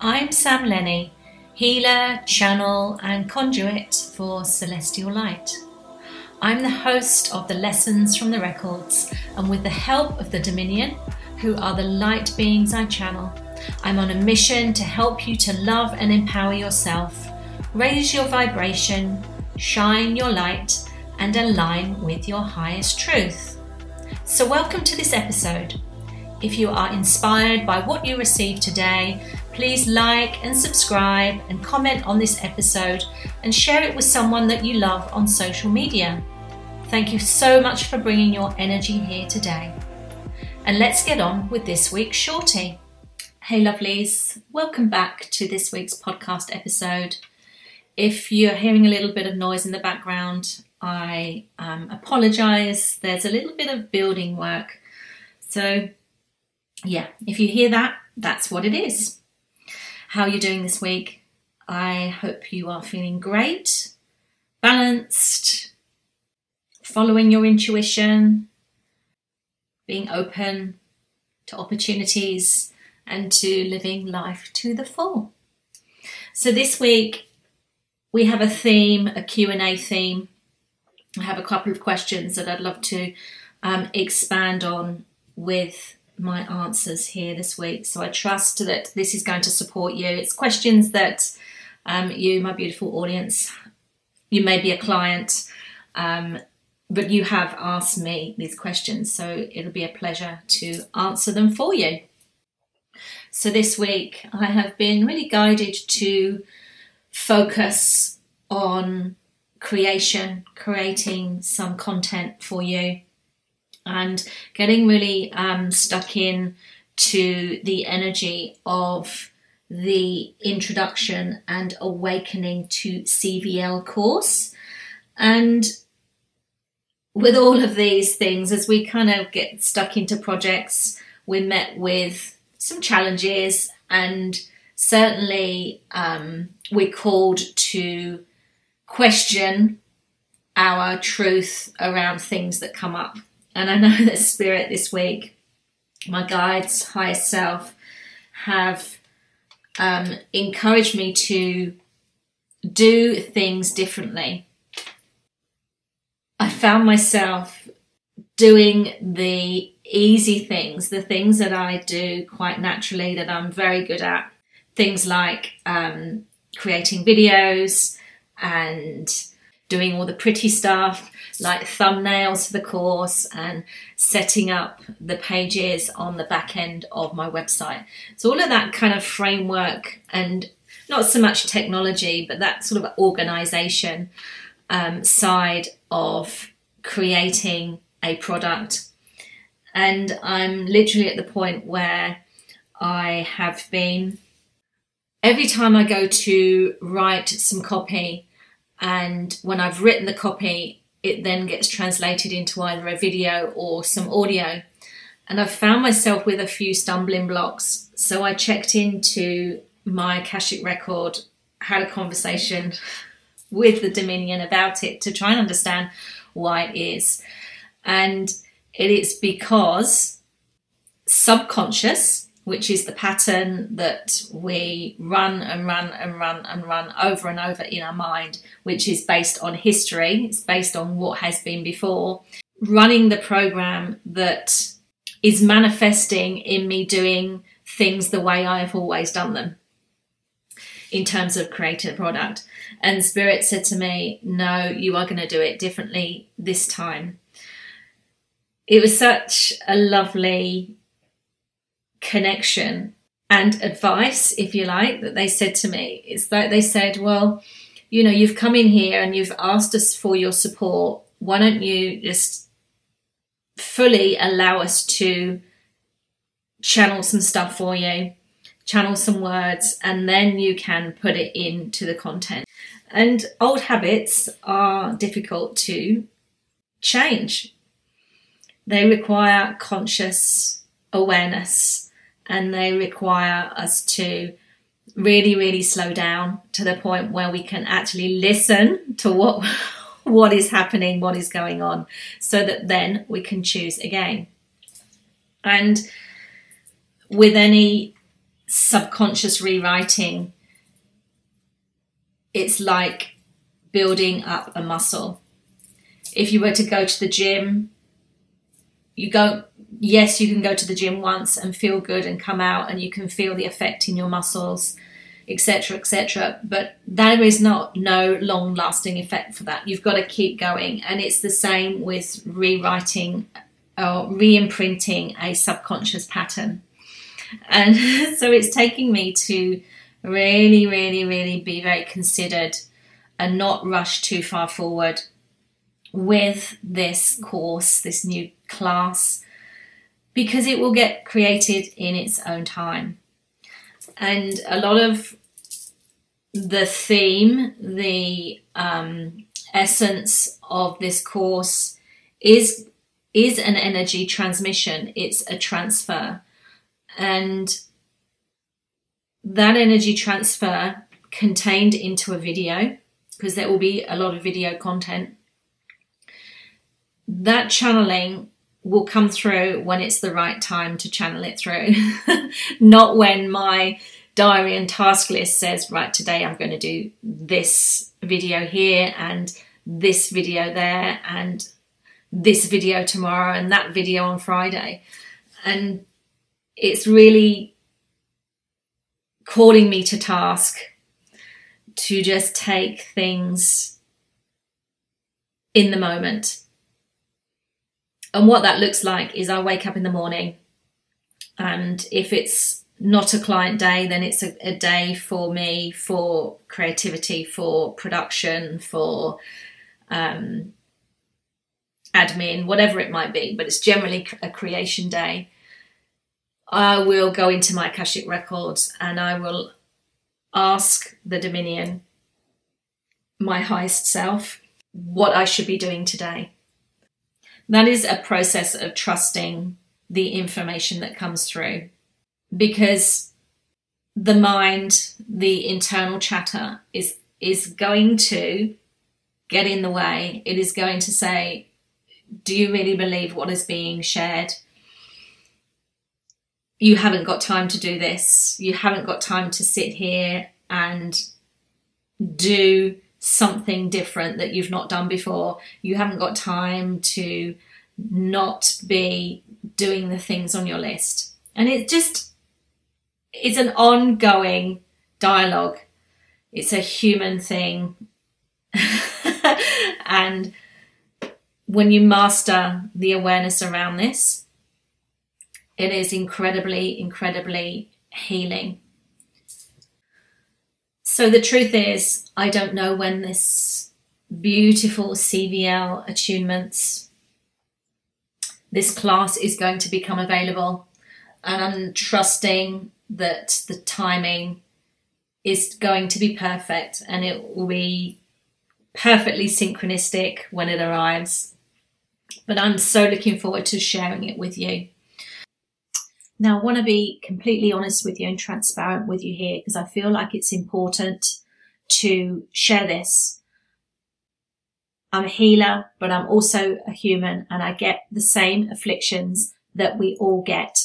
I'm Sam Lenny, healer, channel, and conduit for Celestial Light. I'm the host of the Lessons from the Records, and with the help of the Dominion, who are the light beings I channel, I'm on a mission to help you to love and empower yourself, raise your vibration, shine your light, and align with your highest truth. So, welcome to this episode. If you are inspired by what you received today, please like and subscribe and comment on this episode and share it with someone that you love on social media. Thank you so much for bringing your energy here today. And let's get on with this week's shorty. Hey, lovelies, welcome back to this week's podcast episode. If you're hearing a little bit of noise in the background, I um, apologize. There's a little bit of building work. So, yeah, if you hear that, that's what it is. How you're you doing this week? I hope you are feeling great, balanced, following your intuition, being open to opportunities and to living life to the full. So this week we have a theme, a Q&A theme. I have a couple of questions that I'd love to um, expand on with my answers here this week. So I trust that this is going to support you. It's questions that um, you, my beautiful audience, you may be a client, um, but you have asked me these questions. So it'll be a pleasure to answer them for you. So this week I have been really guided to focus on creation, creating some content for you and getting really um, stuck in to the energy of the introduction and awakening to CVL course. And with all of these things, as we kind of get stuck into projects, we're met with some challenges and certainly um, we're called to question our truth around things that come up. And I know that Spirit this week, my guides, higher self, have um, encouraged me to do things differently. I found myself doing the easy things, the things that I do quite naturally that I'm very good at. Things like um, creating videos and doing all the pretty stuff like thumbnails for the course and setting up the pages on the back end of my website. So, all of that kind of framework and not so much technology, but that sort of organization um, side of creating a product. And I'm literally at the point where I have been, every time I go to write some copy, and when I've written the copy, it then gets translated into either a video or some audio. And I've found myself with a few stumbling blocks. So I checked into my Akashic record, had a conversation with the Dominion about it to try and understand why it is. And it is because subconscious which is the pattern that we run and run and run and run over and over in our mind, which is based on history, it's based on what has been before, running the program that is manifesting in me doing things the way I have always done them in terms of creating a product. And Spirit said to me, No, you are going to do it differently this time. It was such a lovely connection and advice, if you like, that they said to me. It's like they said, Well, you know, you've come in here and you've asked us for your support. Why don't you just fully allow us to channel some stuff for you, channel some words, and then you can put it into the content. And old habits are difficult to change, they require conscious awareness and they require us to really really slow down to the point where we can actually listen to what what is happening what is going on so that then we can choose again and with any subconscious rewriting, it's like building up a muscle. If you were to go to the gym, you go, yes, you can go to the gym once and feel good and come out and you can feel the effect in your muscles, etc., etc. But there is not no long lasting effect for that. You've got to keep going. And it's the same with rewriting or re imprinting a subconscious pattern. And so it's taking me to really, really, really be very considered and not rush too far forward with this course, this new class, because it will get created in its own time. And a lot of the theme, the um, essence of this course is is an energy transmission. It's a transfer, and that energy transfer contained into a video because there will be a lot of video content. That channeling will come through when it's the right time to channel it through, not when my diary and task list says, right, today I'm going to do this video here and this video there and this video tomorrow and that video on Friday. And it's really calling me to task to just take things in the moment. And what that looks like is I wake up in the morning, and if it's not a client day, then it's a, a day for me for creativity, for production, for um, admin, whatever it might be, but it's generally a creation day. I will go into my Akashic records and I will ask the Dominion, my highest self, what I should be doing today. That is a process of trusting the information that comes through because the mind, the internal chatter is is going to get in the way. It is going to say, do you really believe what is being shared? you haven't got time to do this. You haven't got time to sit here and do something different that you've not done before. You haven't got time to not be doing the things on your list. And it just, it's an ongoing dialogue. It's a human thing. and when you master the awareness around this, it is incredibly, incredibly healing. So the truth is, I don't know when this beautiful CVL attunements, this class is going to become available. And I'm trusting that the timing is going to be perfect and it will be perfectly synchronistic when it arrives. But I'm so looking forward to sharing it with you. Now, I want to be completely honest with you and transparent with you here because I feel like it's important to share this. I'm a healer, but I'm also a human and I get the same afflictions that we all get.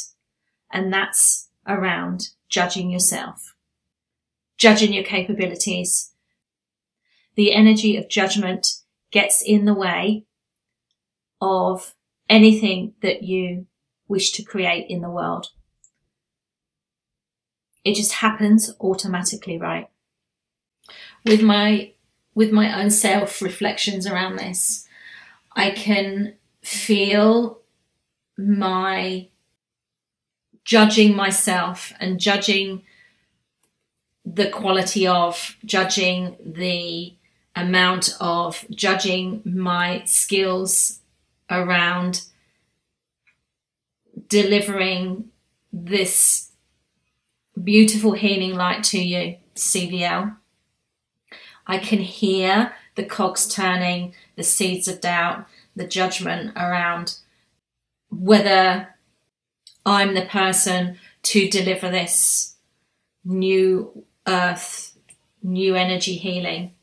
And that's around judging yourself, judging your capabilities. The energy of judgment gets in the way of anything that you wish to create in the world. It just happens automatically, right? With my with my own self reflections around this, I can feel my judging myself and judging the quality of, judging the amount of, judging my skills around delivering this beautiful healing light to you, CVL. I can hear the cogs turning, the seeds of doubt, the judgment around whether I'm the person to deliver this new earth, new energy healing.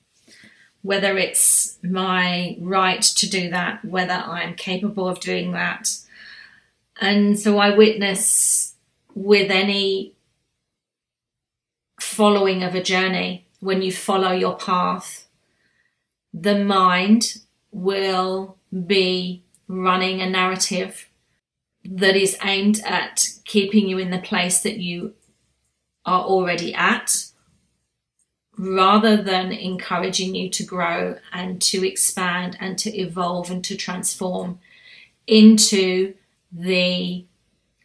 Whether it's my right to do that, whether I'm capable of doing that, and so I witness with any following of a journey, when you follow your path, the mind will be running a narrative that is aimed at keeping you in the place that you are already at rather than encouraging you to grow and to expand and to evolve and to transform into the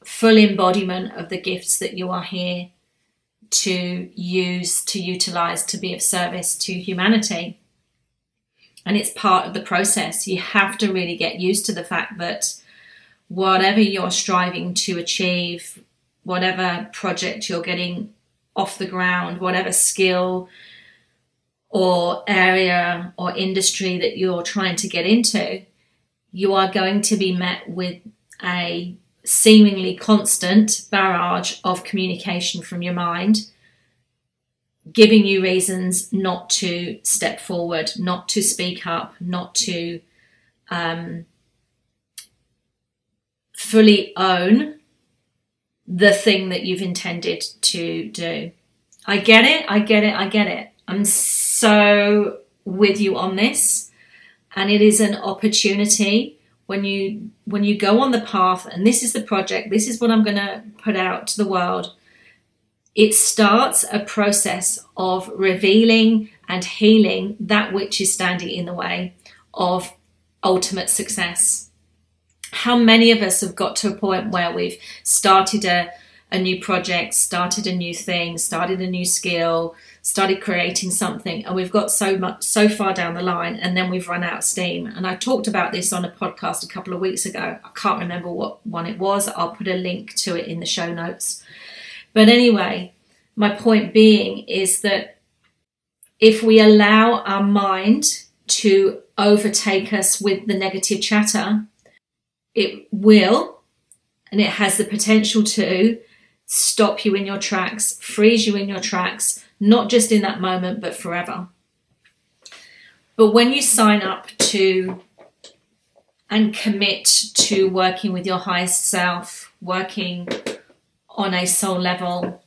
full embodiment of the gifts that you are here to use, to utilize, to be of service to humanity. And it's part of the process. You have to really get used to the fact that whatever you're striving to achieve, whatever project you're getting off the ground, whatever skill or area or industry that you're trying to get into, you are going to be met with a seemingly constant barrage of communication from your mind, giving you reasons not to step forward, not to speak up, not to um, fully own the thing that you've intended to do. I get it, I get it, I get it. I'm so with you on this. And it is an opportunity when you when you go on the path and this is the project, this is what I'm going to put out to the world. It starts a process of revealing and healing that which is standing in the way of ultimate success. How many of us have got to a point where we've started a, a new project, started a new thing, started a new skill, started creating something and we've got so much so far down the line and then we've run out of steam. And i talked about this on a podcast a couple of weeks ago. I can't remember what one it was. I'll put a link to it in the show notes. But anyway my point being is that if we allow our mind to overtake us with the negative chatter it will and it has the potential to stop you in your tracks freeze you in your tracks not just in that moment, but forever. But when you sign up to and commit to working with your highest self, working on a soul level,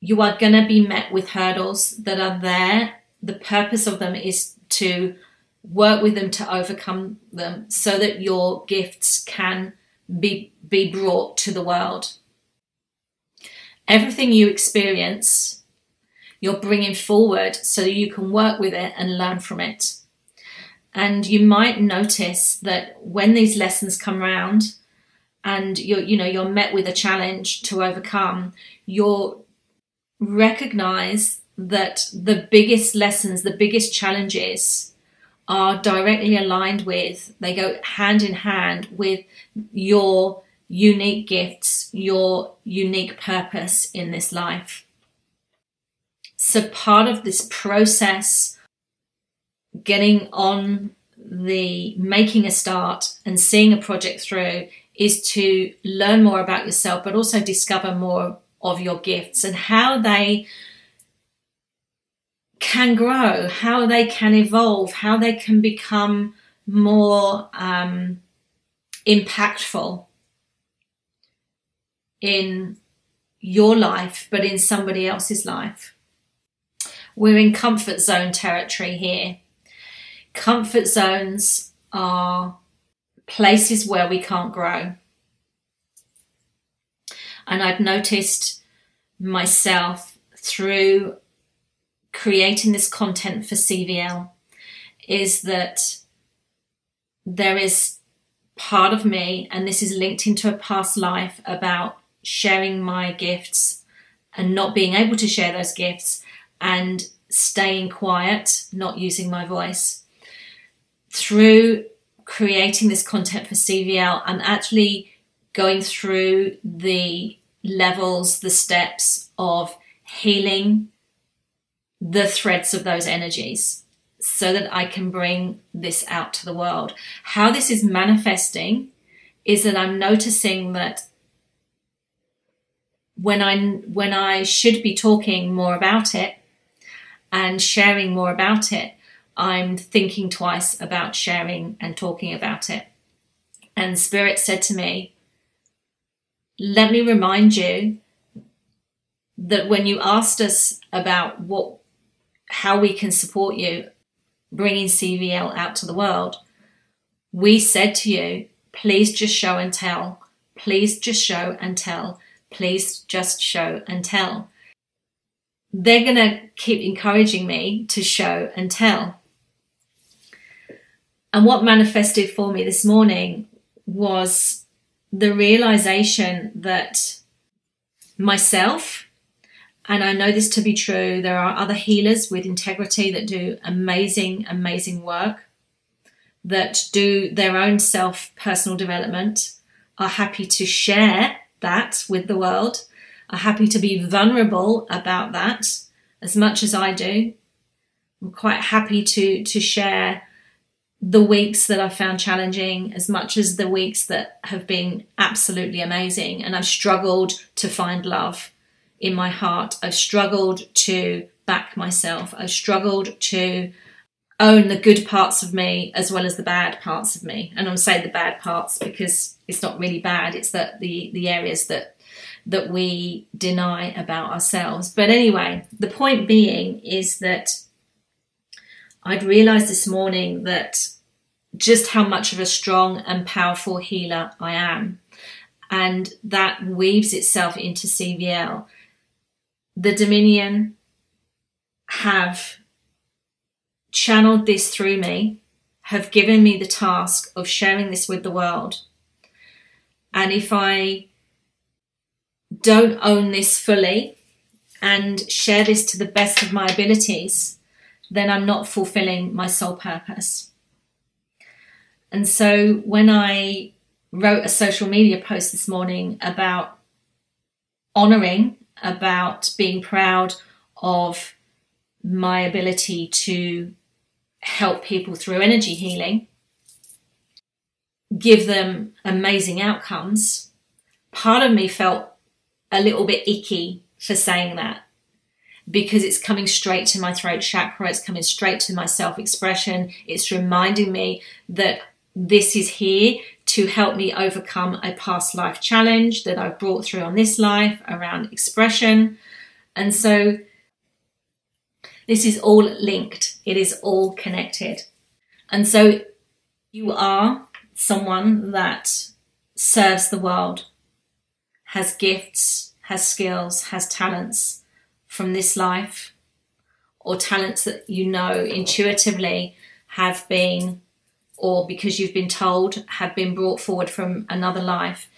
you are going to be met with hurdles that are there. The purpose of them is to work with them to overcome them so that your gifts can be, be brought to the world. Everything you experience you're bringing forward so you can work with it and learn from it. And you might notice that when these lessons come around and you're, you know, you're met with a challenge to overcome, you'll recognize that the biggest lessons, the biggest challenges are directly aligned with, they go hand in hand with your unique gifts, your unique purpose in this life. So part of this process, getting on the making a start and seeing a project through is to learn more about yourself, but also discover more of your gifts and how they can grow, how they can evolve, how they can become more um, impactful in your life, but in somebody else's life. We're in comfort zone territory here. Comfort zones are places where we can't grow. And I've noticed myself through creating this content for CVL is that there is part of me, and this is linked into a past life about sharing my gifts and not being able to share those gifts and staying quiet, not using my voice. Through creating this content for CVL, I'm actually going through the levels, the steps of healing the threads of those energies so that I can bring this out to the world. How this is manifesting is that I'm noticing that when I when I should be talking more about it, and sharing more about it, I'm thinking twice about sharing and talking about it. And Spirit said to me, Let me remind you that when you asked us about what how we can support you bringing CVL out to the world, we said to you, please just show and tell. Please just show and tell. Please just show and tell. They're going to keep encouraging me to show and tell. And what manifested for me this morning was the realization that myself, and I know this to be true, there are other healers with integrity that do amazing, amazing work, that do their own self personal development, are happy to share that with the world, are happy to be vulnerable about that as much as I do. I'm quite happy to to share the weeks that I've found challenging as much as the weeks that have been absolutely amazing. And I've struggled to find love in my heart. I've struggled to back myself. I've struggled to own the good parts of me as well as the bad parts of me. And I'm saying the bad parts because it's not really bad. It's that the, the areas that that we deny about ourselves. But anyway, the point being is that I'd realized this morning that just how much of a strong and powerful healer I am. And that weaves itself into CVL. The Dominion have channeled this through me, have given me the task of sharing this with the world. And if I don't own this fully and share this to the best of my abilities, then I'm not fulfilling my soul purpose. And so when I wrote a social media post this morning about honoring, about being proud of my ability to help people through energy healing, give them amazing outcomes, part of me felt a little bit icky for saying that because it's coming straight to my throat chakra, it's coming straight to my self expression. It's reminding me that this is here to help me overcome a past life challenge that I've brought through on this life around expression. And so this is all linked, it is all connected. And so you are someone that serves the world, has gifts, has skills, has talents from this life, or talents that you know intuitively have been, or because you've been told, have been brought forward from another life.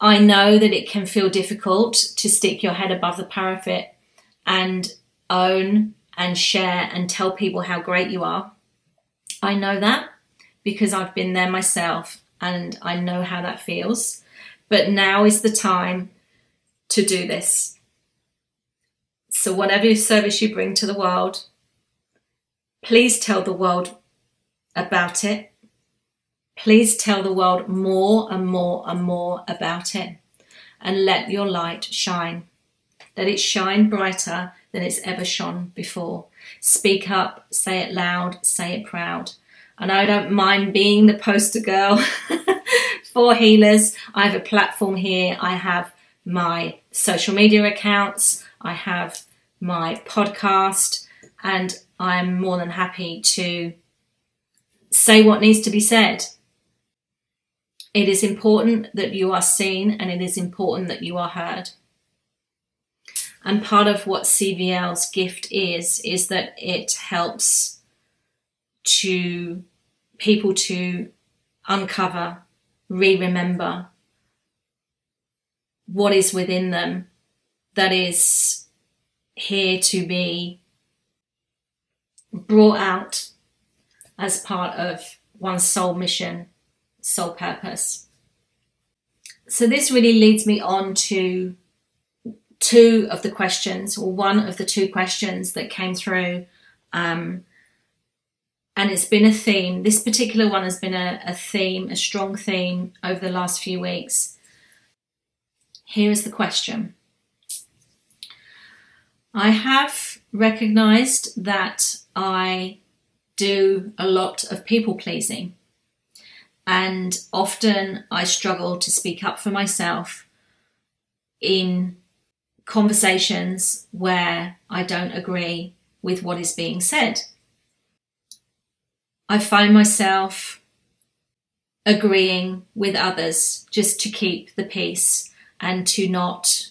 I know that it can feel difficult to stick your head above the parapet and own and share and tell people how great you are. I know that because I've been there myself and I know how that feels. But now is the time to do this. So, whatever service you bring to the world, please tell the world about it. Please tell the world more and more and more about it and let your light shine. Let it shine brighter than it's ever shone before. Speak up, say it loud, say it proud. And I don't mind being the poster girl for healers. I have a platform here. I have my social media accounts. I have my podcast, and I'm more than happy to say what needs to be said. It is important that you are seen and it is important that you are heard. And part of what CVL's gift is, is that it helps to people to uncover, re remember what is within them that is here to be brought out as part of one's soul mission, soul purpose. So, this really leads me on to two of the questions, or one of the two questions that came through. Um, and it's been a theme. This particular one has been a, a theme, a strong theme over the last few weeks. Here is the question I have recognized that I do a lot of people pleasing. And often I struggle to speak up for myself in conversations where I don't agree with what is being said. I find myself agreeing with others just to keep the peace and to not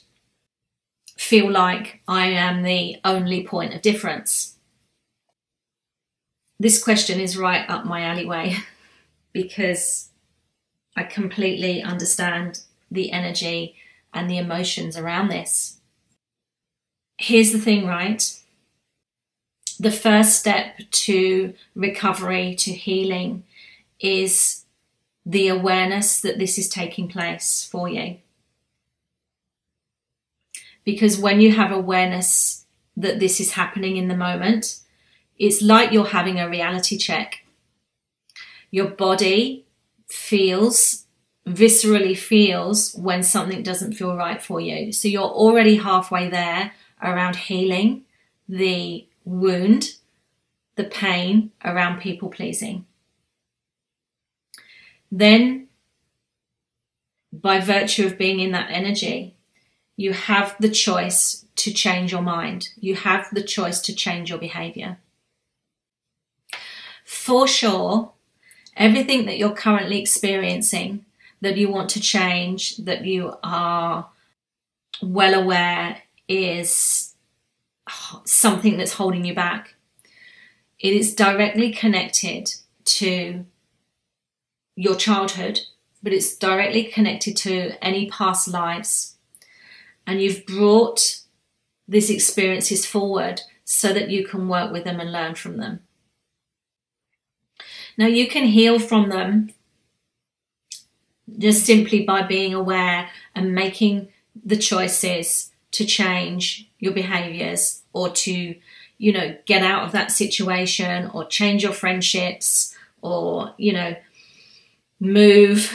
feel like I am the only point of difference. This question is right up my alleyway because I completely understand the energy and the emotions around this. Here's the thing, right? The first step to recovery, to healing, is the awareness that this is taking place for you. Because when you have awareness that this is happening in the moment, it's like you're having a reality check. Your body feels, viscerally feels when something doesn't feel right for you. So you're already halfway there around healing the wound, the pain around people pleasing. Then, by virtue of being in that energy, you have the choice to change your mind. You have the choice to change your behavior. For sure, everything that you're currently experiencing that you want to change, that you are well aware is something that's holding you back. It is directly connected to your childhood, but it's directly connected to any past lives. And you've brought these experiences forward so that you can work with them and learn from them. Now, you can heal from them just simply by being aware and making the choices to change your behaviors or to, you know, get out of that situation or change your friendships or, you know, move,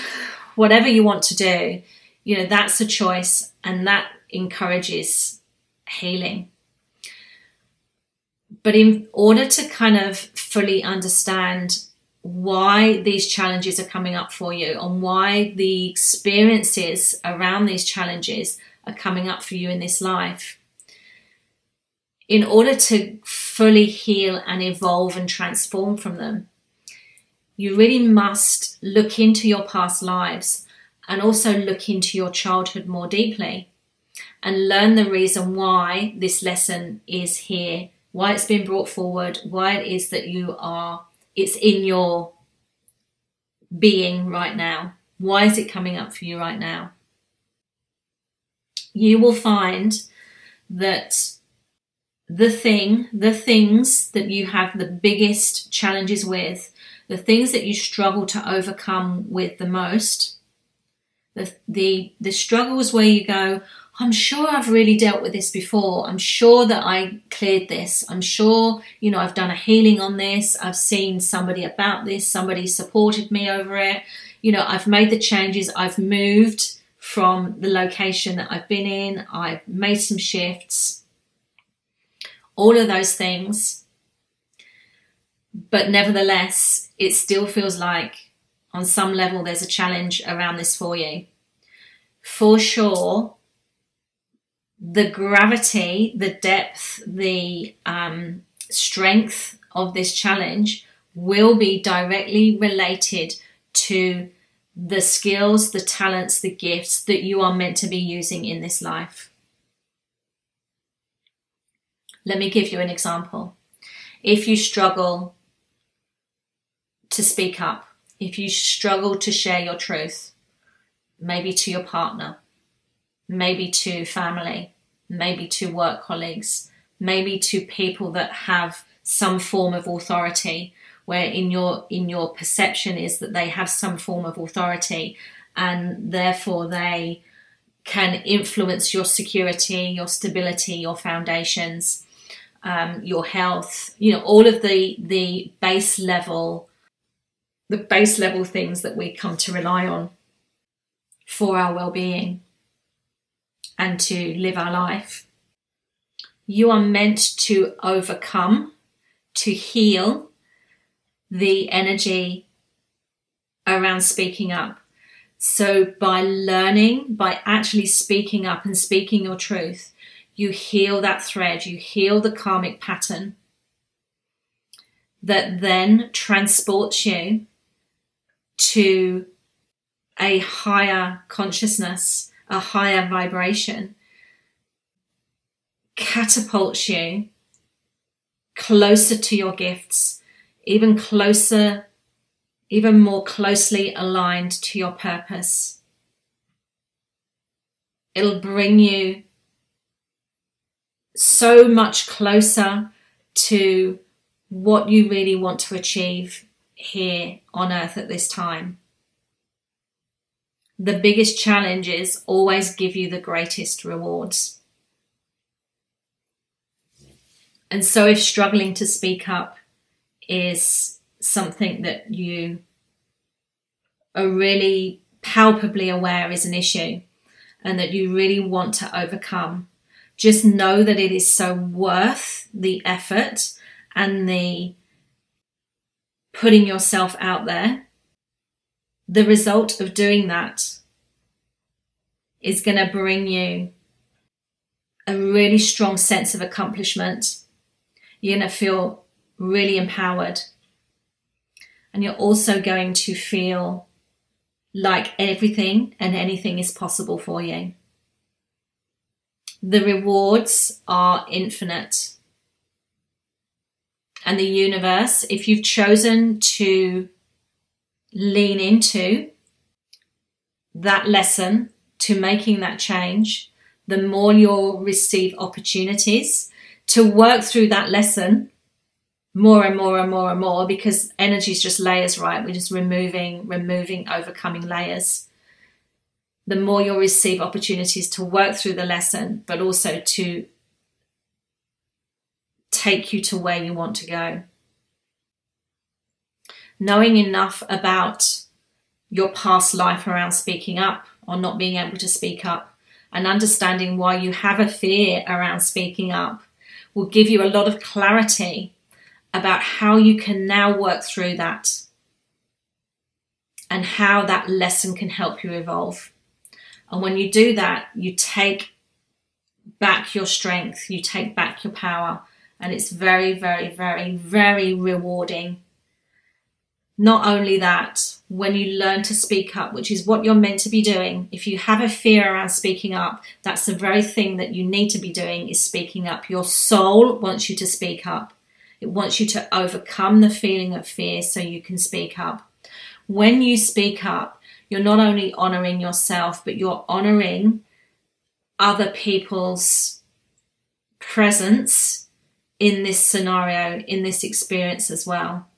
whatever you want to do, you know, that's a choice and that encourages healing. But in order to kind of fully understand why these challenges are coming up for you and why the experiences around these challenges are coming up for you in this life, in order to fully heal and evolve and transform from them, you really must look into your past lives and also look into your childhood more deeply and learn the reason why this lesson is here, why it's been brought forward, why it is that you are, it's in your being right now. Why is it coming up for you right now? You will find that the thing, the things that you have the biggest challenges with, the things that you struggle to overcome with the most, the, the, the struggles where you go, I'm sure I've really dealt with this before. I'm sure that I cleared this. I'm sure, you know, I've done a healing on this. I've seen somebody about this. Somebody supported me over it. You know, I've made the changes. I've moved from the location that I've been in. I've made some shifts all of those things. But nevertheless, it still feels like on some level there's a challenge around this for you. For sure, the gravity, the depth, the um, strength of this challenge will be directly related to the skills, the talents, the gifts that you are meant to be using in this life. Let me give you an example. If you struggle to speak up, if you struggle to share your truth, maybe to your partner, maybe to family, maybe to work colleagues, maybe to people that have some form of authority where in your in your perception is that they have some form of authority and therefore they can influence your security, your stability, your foundations um, your health, you know, all of the the base level, the base level things that we come to rely on for our well-being and to live our life. You are meant to overcome, to heal the energy around speaking up. So by learning, by actually speaking up and speaking your truth, you heal that thread, you heal the karmic pattern that then transports you to a higher consciousness, a higher vibration, catapults you closer to your gifts, even closer, even more closely aligned to your purpose. It'll bring you so much closer to what you really want to achieve here on earth at this time. The biggest challenges always give you the greatest rewards. And so, if struggling to speak up is something that you are really palpably aware is an issue and that you really want to overcome, just know that it is so worth the effort and the putting yourself out there. The result of doing that is going to bring you a really strong sense of accomplishment you're going to feel really empowered. And you're also going to feel like everything and anything is possible for you. The rewards are infinite. And the universe, if you've chosen to lean into that lesson, to making that change, the more you'll receive opportunities to work through that lesson more and more and more and more because energy is just layers, right? We're just removing, removing, overcoming layers. The more you'll receive opportunities to work through the lesson, but also to take you to where you want to go. Knowing enough about your past life around speaking up or not being able to speak up and understanding why you have a fear around speaking up will give you a lot of clarity about how you can now work through that and how that lesson can help you evolve. And when you do that, you take back your strength, you take back your power, and it's very, very, very, very rewarding not only that, when you learn to speak up, which is what you're meant to be doing, if you have a fear around speaking up, that's the very thing that you need to be doing is speaking up. Your soul wants you to speak up. It wants you to overcome the feeling of fear so you can speak up. When you speak up, you're not only honoring yourself, but you're honoring other people's presence in this scenario, in this experience as well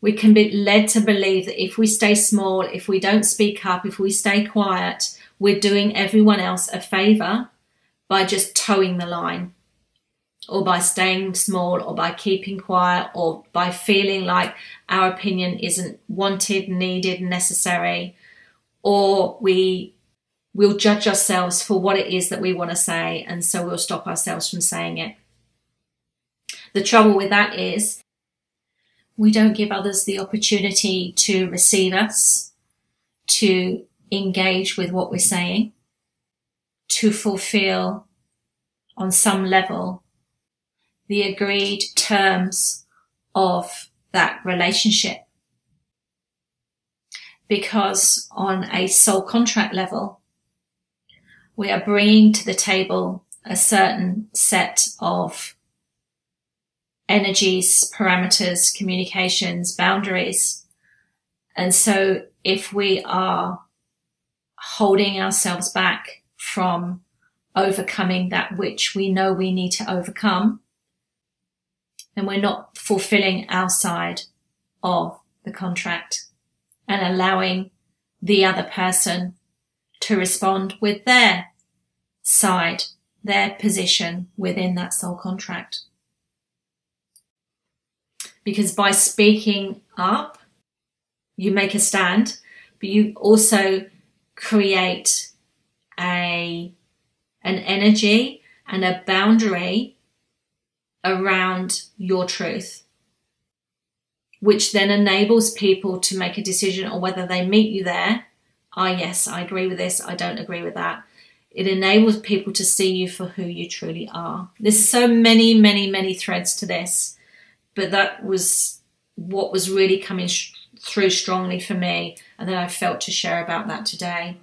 we can be led to believe that if we stay small, if we don't speak up, if we stay quiet, we're doing everyone else a favor by just toeing the line or by staying small or by keeping quiet or by feeling like our opinion isn't wanted, needed, necessary, or we will judge ourselves for what it is that we want to say and so we'll stop ourselves from saying it. The trouble with that is we don't give others the opportunity to receive us, to engage with what we're saying, to fulfill on some level the agreed terms of that relationship. Because on a soul contract level, we are bringing to the table a certain set of energies, parameters, communications, boundaries. And so if we are holding ourselves back from overcoming that which we know we need to overcome, then we're not fulfilling our side of the contract and allowing the other person to respond with their side, their position within that soul contract. Because by speaking up, you make a stand, but you also create a an energy and a boundary around your truth, which then enables people to make a decision on whether they meet you there. Ah, yes, I agree with this. I don't agree with that. It enables people to see you for who you truly are. There's so many, many, many threads to this, but that was what was really coming sh- through strongly for me, and that I felt to share about that today.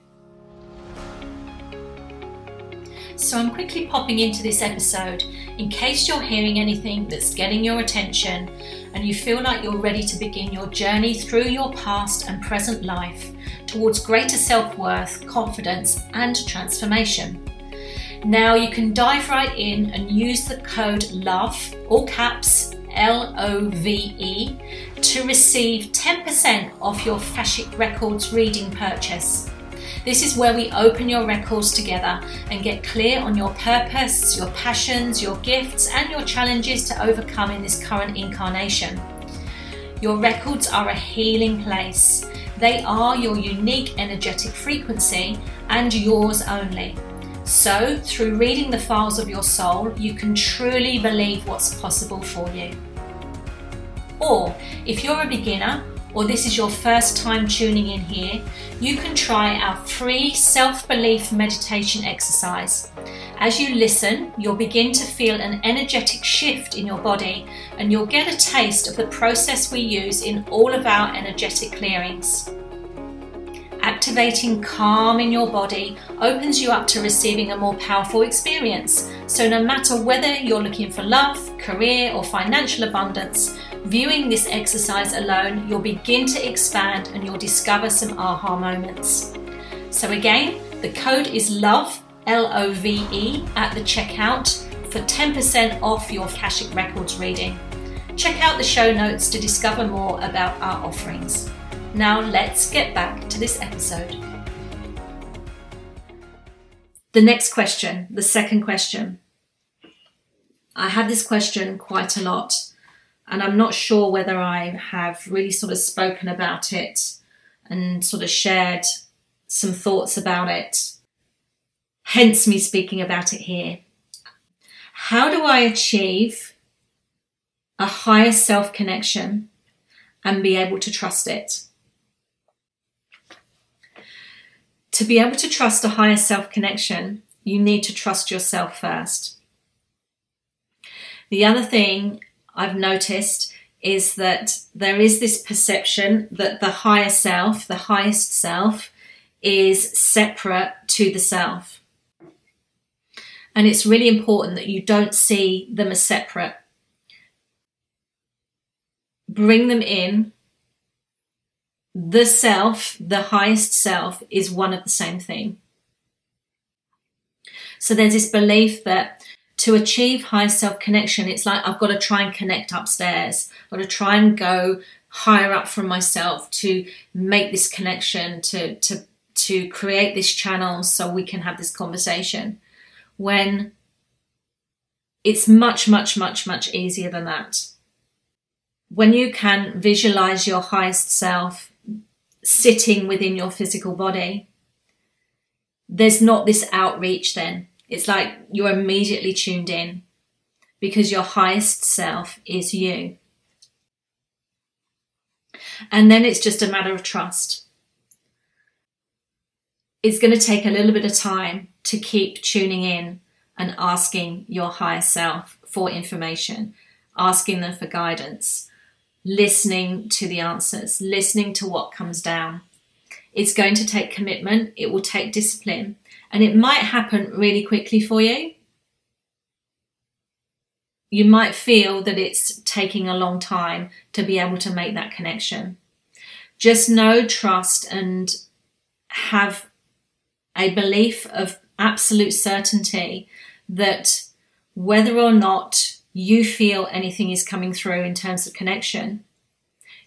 So I'm quickly popping into this episode in case you're hearing anything that's getting your attention and you feel like you're ready to begin your journey through your past and present life towards greater self worth, confidence, and transformation. Now you can dive right in and use the code LOVE, all caps, L O V E, to receive 10% off your Akashic Records reading purchase. This is where we open your records together and get clear on your purpose, your passions, your gifts, and your challenges to overcome in this current incarnation. Your records are a healing place. They are your unique energetic frequency and yours only. So, through reading the files of your soul, you can truly believe what's possible for you. Or, if you're a beginner or this is your first time tuning in here, you can try our free self belief meditation exercise. As you listen, you'll begin to feel an energetic shift in your body and you'll get a taste of the process we use in all of our energetic clearings. Activating calm in your body opens you up to receiving a more powerful experience. So, no matter whether you're looking for love, career, or financial abundance, Viewing this exercise alone, you'll begin to expand and you'll discover some aha moments. So, again, the code is LOVE, L O V E, at the checkout for 10% off your Akashic Records reading. Check out the show notes to discover more about our offerings. Now, let's get back to this episode. The next question, the second question. I had this question quite a lot and I'm not sure whether I have really sort of spoken about it and sort of shared some thoughts about it, hence me speaking about it here. How do I achieve a higher self connection and be able to trust it? To be able to trust a higher self connection, you need to trust yourself first. The other thing I've noticed is that there is this perception that the higher self, the highest self, is separate to the self. And it's really important that you don't see them as separate. Bring them in. The self, the highest self, is one of the same thing. So there's this belief that to achieve high self connection, it's like I've got to try and connect upstairs. I've got to try and go higher up from myself to make this connection, to to to create this channel so we can have this conversation. When it's much, much, much, much easier than that. When you can visualize your highest self sitting within your physical body, there's not this outreach then it's like you're immediately tuned in because your highest self is you. And then it's just a matter of trust. It's going to take a little bit of time to keep tuning in and asking your higher self for information, asking them for guidance, listening to the answers, listening to what comes down. It's going to take commitment, it will take discipline, and it might happen really quickly for you. You might feel that it's taking a long time to be able to make that connection. Just know, trust, and have a belief of absolute certainty that whether or not you feel anything is coming through in terms of connection,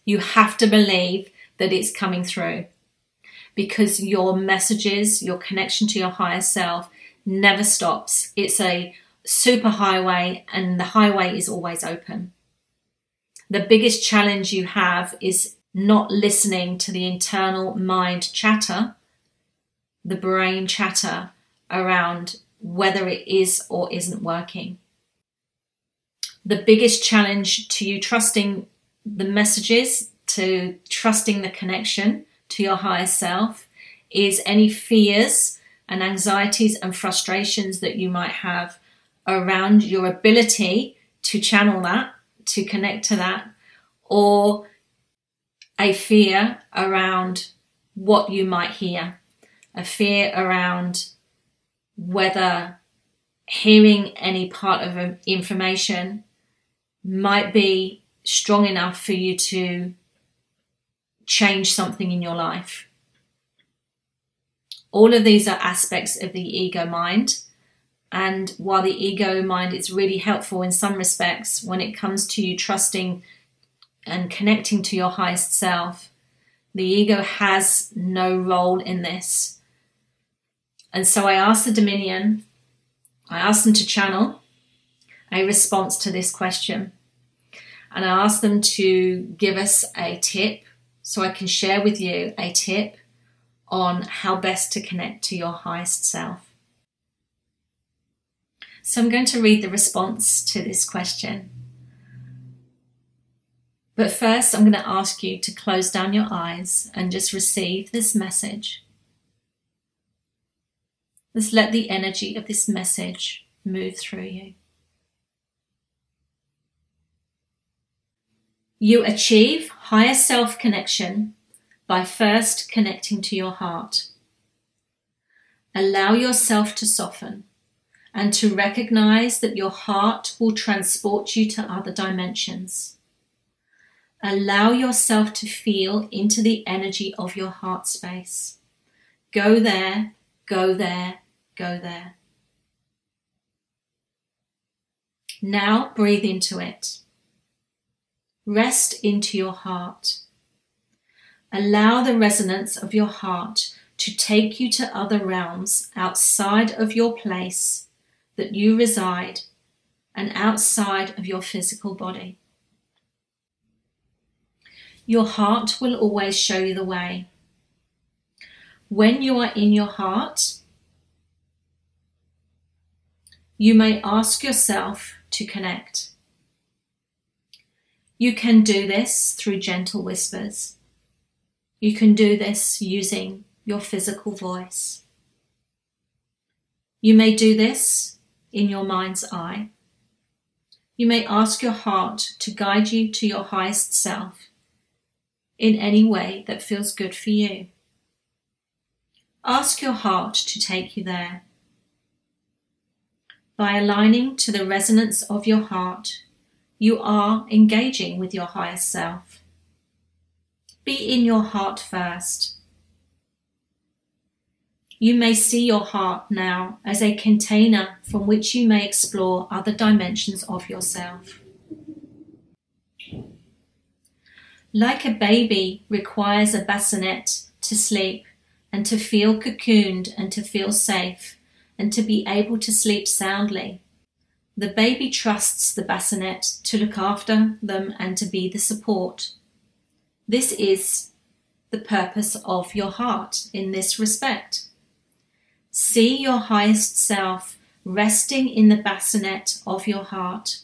you have to believe that it's coming through because your messages, your connection to your higher self never stops. It's a super highway and the highway is always open. The biggest challenge you have is not listening to the internal mind chatter, the brain chatter around whether it is or isn't working. The biggest challenge to you trusting the messages, to trusting the connection, to your higher self is any fears and anxieties and frustrations that you might have around your ability to channel that, to connect to that, or a fear around what you might hear, a fear around whether hearing any part of information might be strong enough for you to change something in your life. All of these are aspects of the ego mind. And while the ego mind is really helpful in some respects when it comes to you trusting and connecting to your highest self, the ego has no role in this. And so I asked the Dominion, I asked them to channel a response to this question. And I asked them to give us a tip so I can share with you a tip on how best to connect to your highest self. So I'm going to read the response to this question. But first, I'm going to ask you to close down your eyes and just receive this message. Just let the energy of this message move through you. You achieve higher self connection by first connecting to your heart. Allow yourself to soften and to recognize that your heart will transport you to other dimensions. Allow yourself to feel into the energy of your heart space. Go there, go there, go there. Now breathe into it. Rest into your heart. Allow the resonance of your heart to take you to other realms outside of your place that you reside and outside of your physical body. Your heart will always show you the way. When you are in your heart, you may ask yourself to connect. You can do this through gentle whispers. You can do this using your physical voice. You may do this in your mind's eye. You may ask your heart to guide you to your highest self in any way that feels good for you. Ask your heart to take you there. By aligning to the resonance of your heart, you are engaging with your highest self. Be in your heart first. You may see your heart now as a container from which you may explore other dimensions of yourself. Like a baby requires a bassinet to sleep and to feel cocooned and to feel safe and to be able to sleep soundly. The baby trusts the bassinet to look after them and to be the support. This is the purpose of your heart in this respect. See your highest self resting in the bassinet of your heart.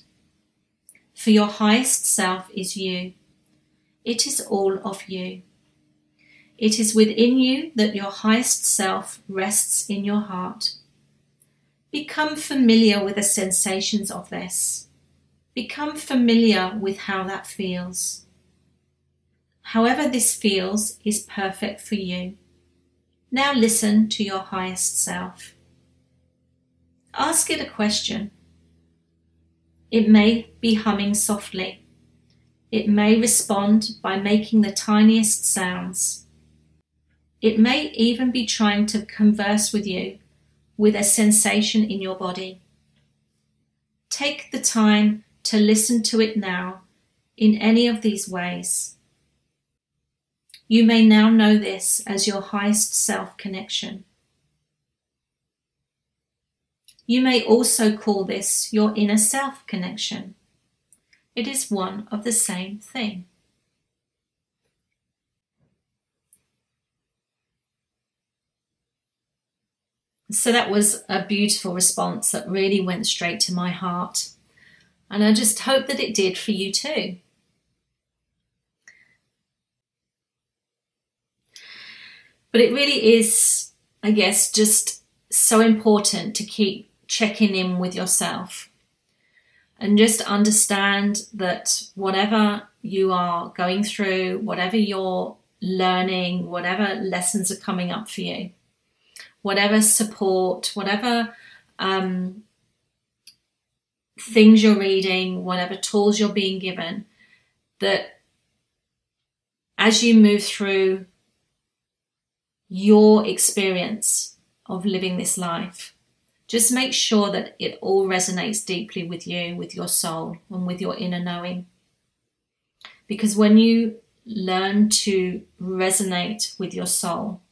For your highest self is you. It is all of you. It is within you that your highest self rests in your heart. Become familiar with the sensations of this. Become familiar with how that feels. However, this feels is perfect for you. Now listen to your highest self. Ask it a question. It may be humming softly. It may respond by making the tiniest sounds. It may even be trying to converse with you with a sensation in your body. Take the time to listen to it now in any of these ways. You may now know this as your highest self connection. You may also call this your inner self connection. It is one of the same thing. So that was a beautiful response that really went straight to my heart. And I just hope that it did for you too. But it really is, I guess, just so important to keep checking in with yourself and just understand that whatever you are going through, whatever you're learning, whatever lessons are coming up for you, whatever support, whatever um, things you're reading, whatever tools you're being given, that as you move through your experience of living this life, just make sure that it all resonates deeply with you, with your soul, and with your inner knowing. Because when you learn to resonate with your soul,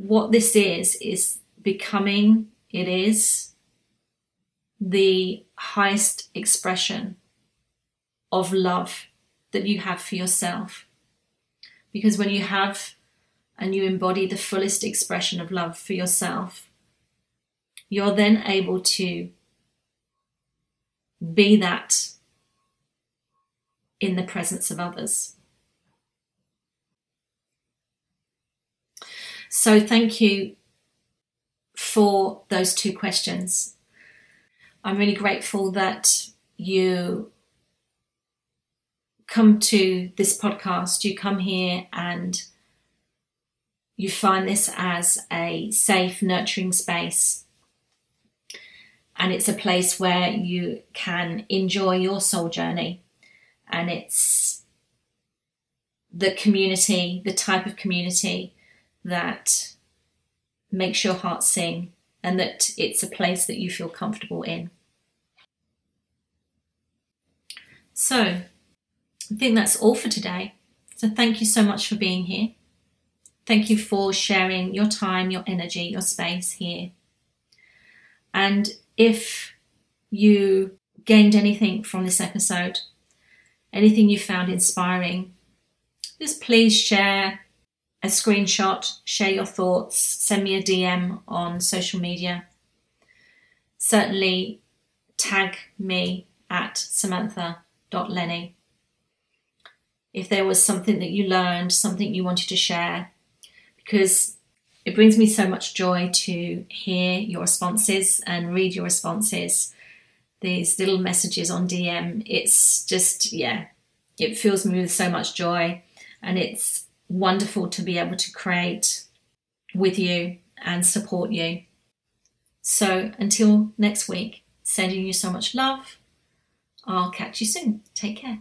what this is, is becoming, it is the highest expression of love that you have for yourself. Because when you have and you embody the fullest expression of love for yourself, you're then able to be that in the presence of others. So, thank you for those two questions. I'm really grateful that you come to this podcast, you come here and you find this as a safe, nurturing space and it's a place where you can enjoy your soul journey and it's the community the type of community that makes your heart sing and that it's a place that you feel comfortable in. So i think that's all for today. So thank you so much for being here. Thank you for sharing your time your energy your space here. And if you gained anything from this episode, anything you found inspiring, just please share a screenshot, share your thoughts, send me a DM on social media. Certainly tag me at samantha.lenny. If there was something that you learned, something you wanted to share, because it brings me so much joy to hear your responses and read your responses. These little messages on DM, it's just, yeah, it fills me with so much joy. And it's wonderful to be able to create with you and support you. So until next week, sending you so much love. I'll catch you soon. Take care.